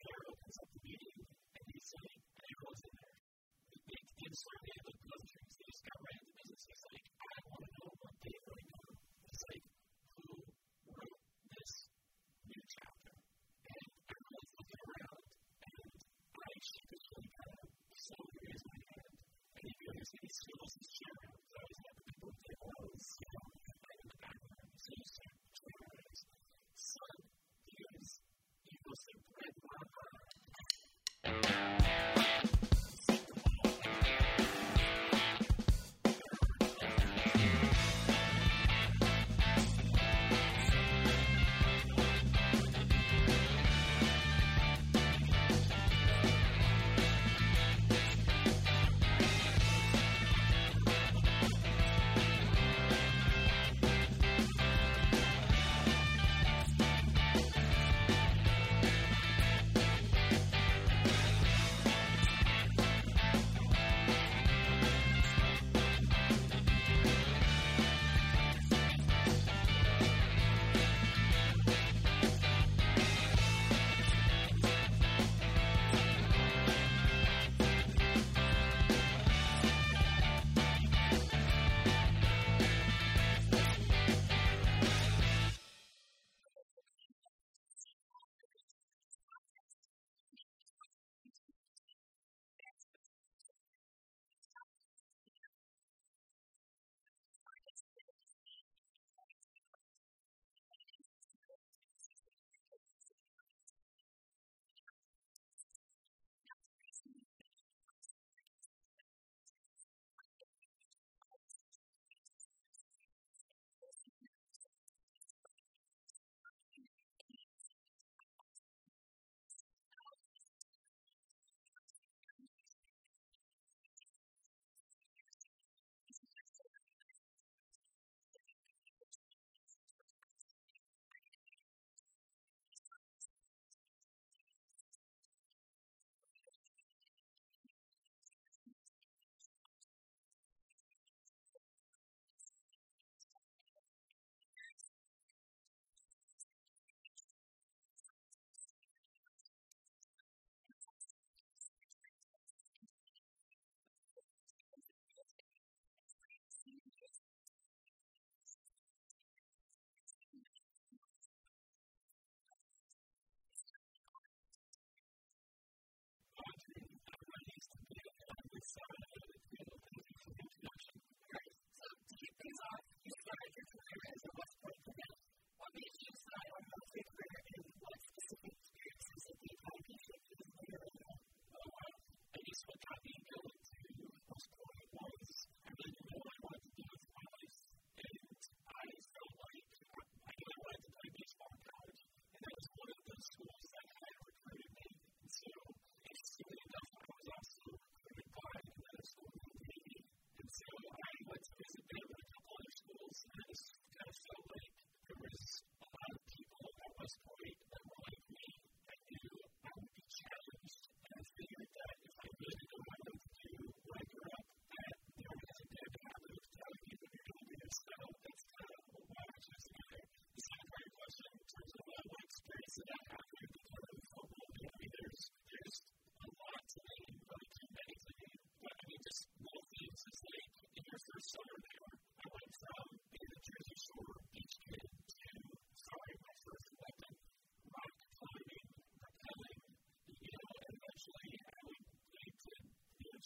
Carol and he's saying, and big thin survey that he's got the business, he's like, I want to know this new chapter? And everyone's and I sheepishly kind of slowly raise my hand, and he goes, and he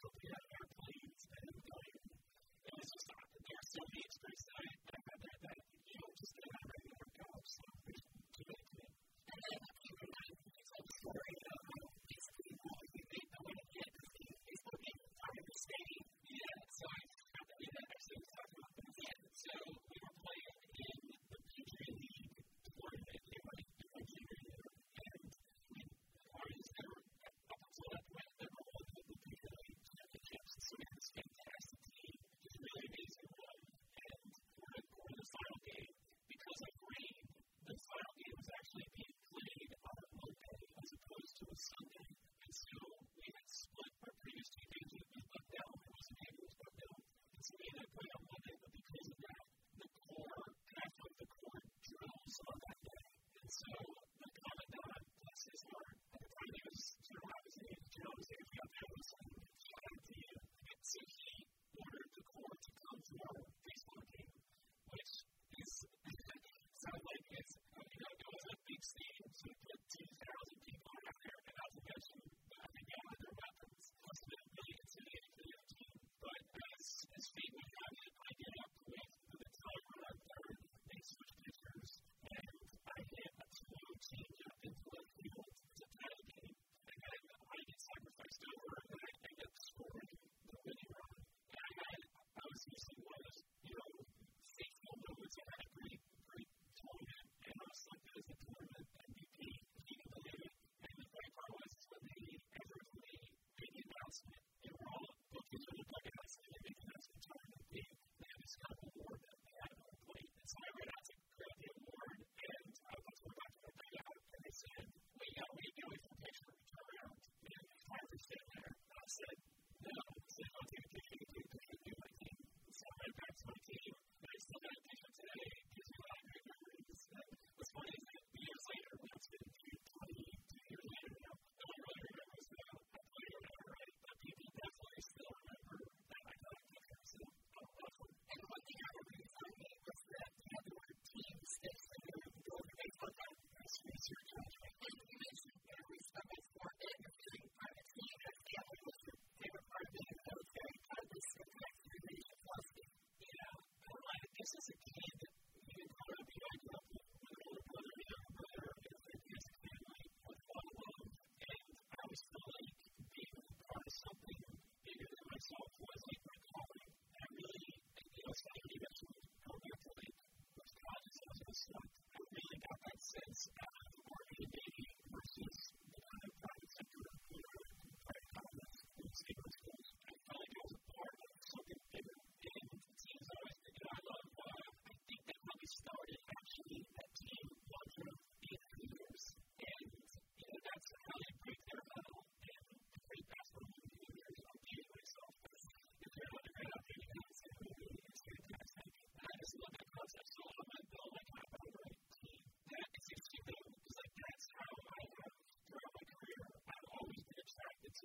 still be on airplanes and going, and it's just not, there are so many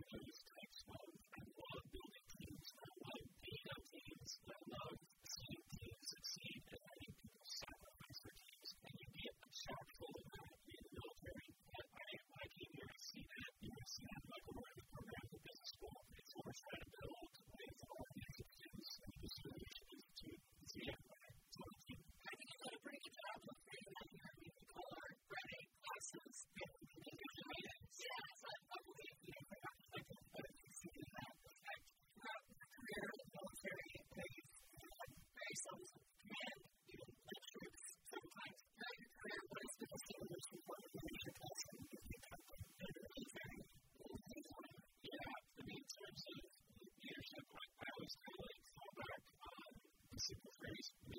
size of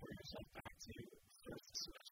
the word and the frequency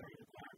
and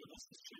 goodness is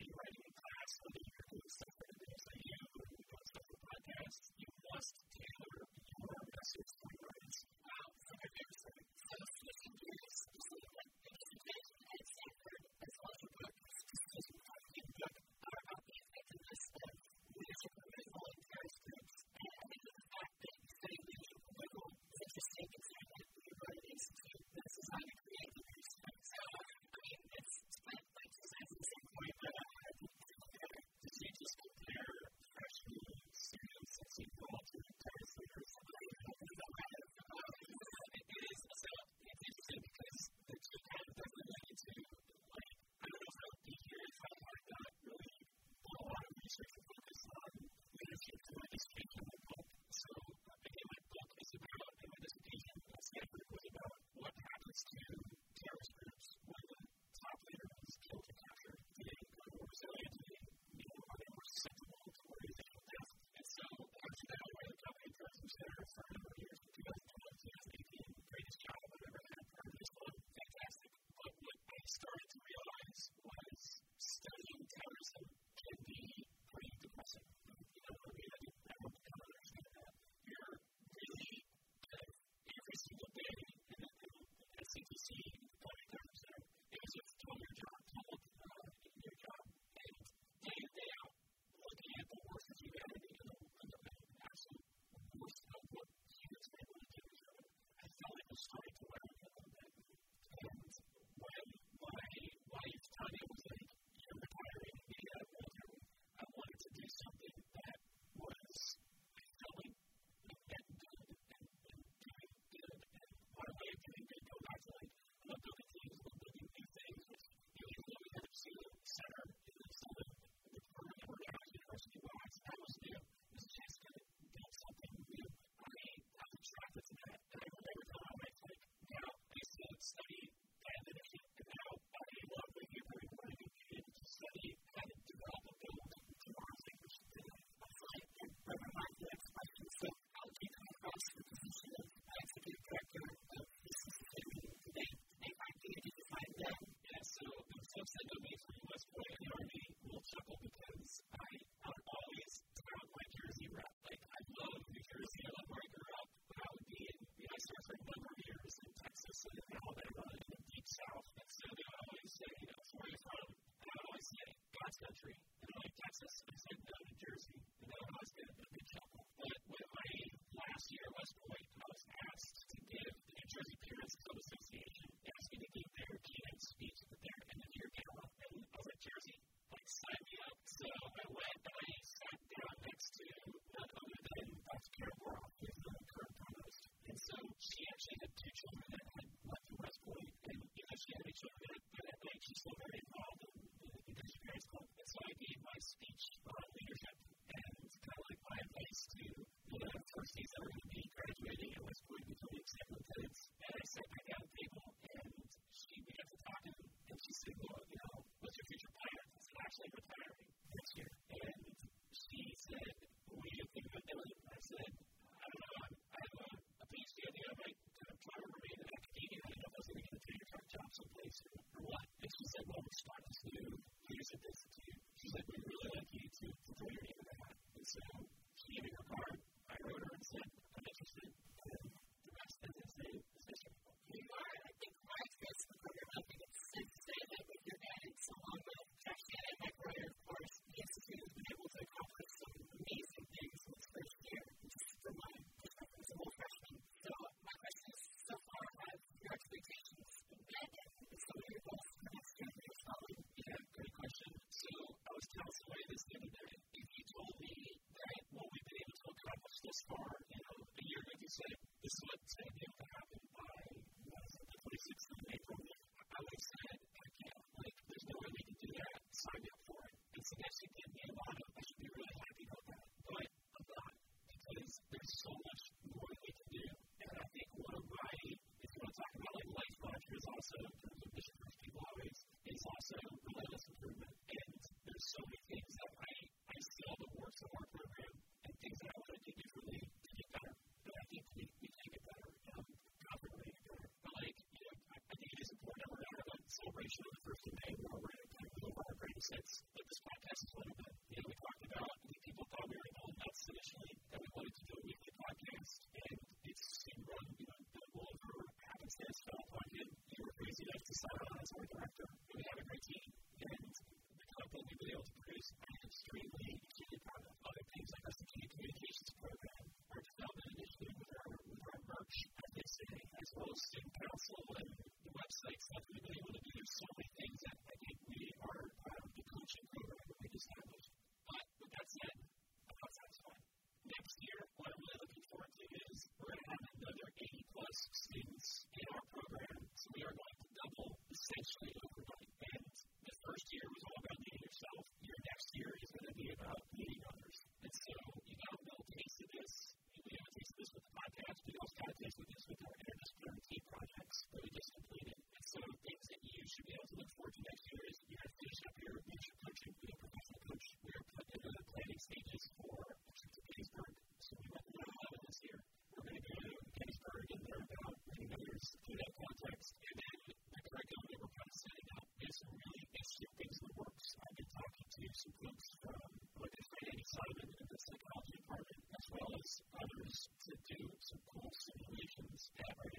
see all the deep south. Would always say, that's where you're from. And I would always say, God's country. she's so very way this conversation on the first debate where we're in kind of low vibrating sense that this podcast is one of. You know, we talked about people thought we were going nuts initially that we wanted to do a weekly podcast, and it's seemed wrong, you know, that will for happenstance fell upon him. You were crazy enough to sign on as our director, and we have a great team, and the content we've been able to produce, I'm extremely, extremely proud of. Other things like our security communications program, our development initiative with our, with our merch, as they say, as well as student council and the website stuff we've been able of cool simulations ever.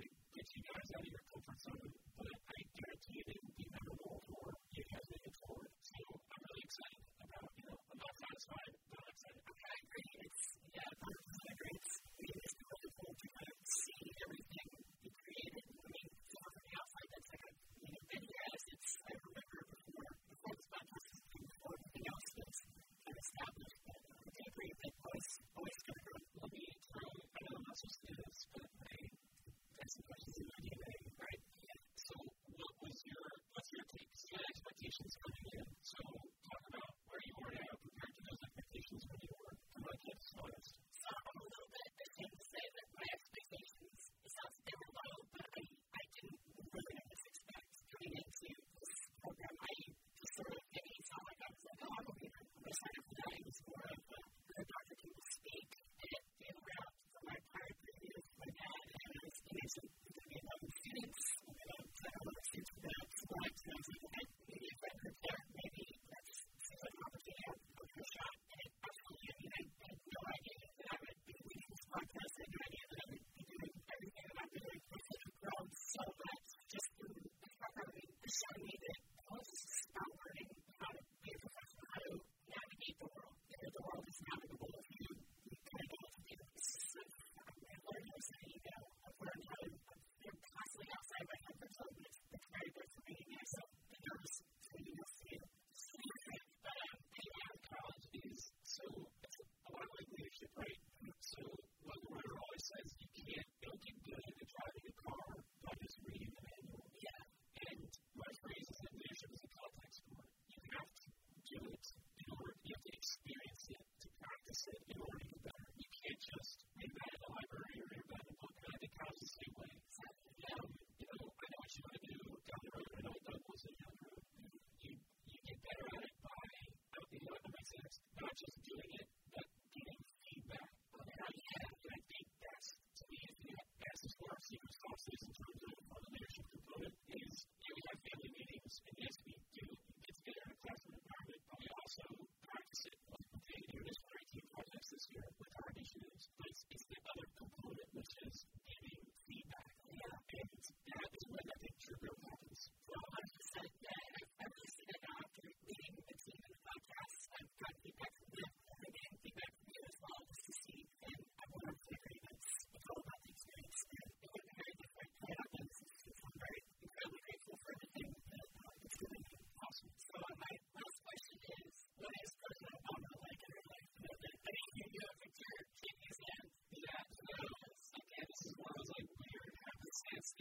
said, You are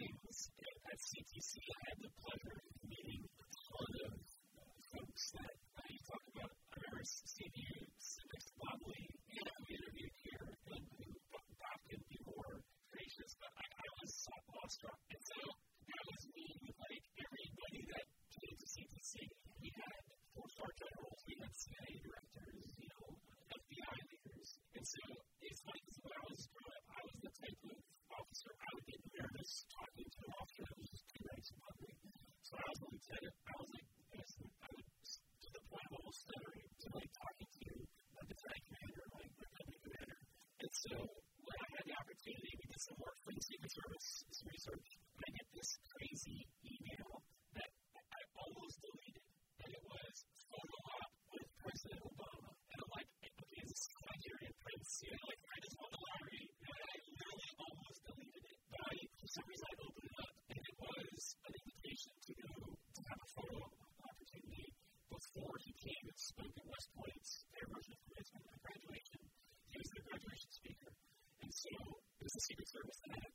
things Service, some research, and I get this crazy email that I almost deleted. And it was photo op with President Obama. And I'm like, okay, this is Nigerian Prince. You know, like, I just won the lottery. And I literally almost deleted it. But I, for some reason, I opened it up, and it was an invitation to go to have a photo opportunity before he came and spoke at West Point's Air Version of Commencement graduation. He was the graduation speaker. And so it was the Secret Service that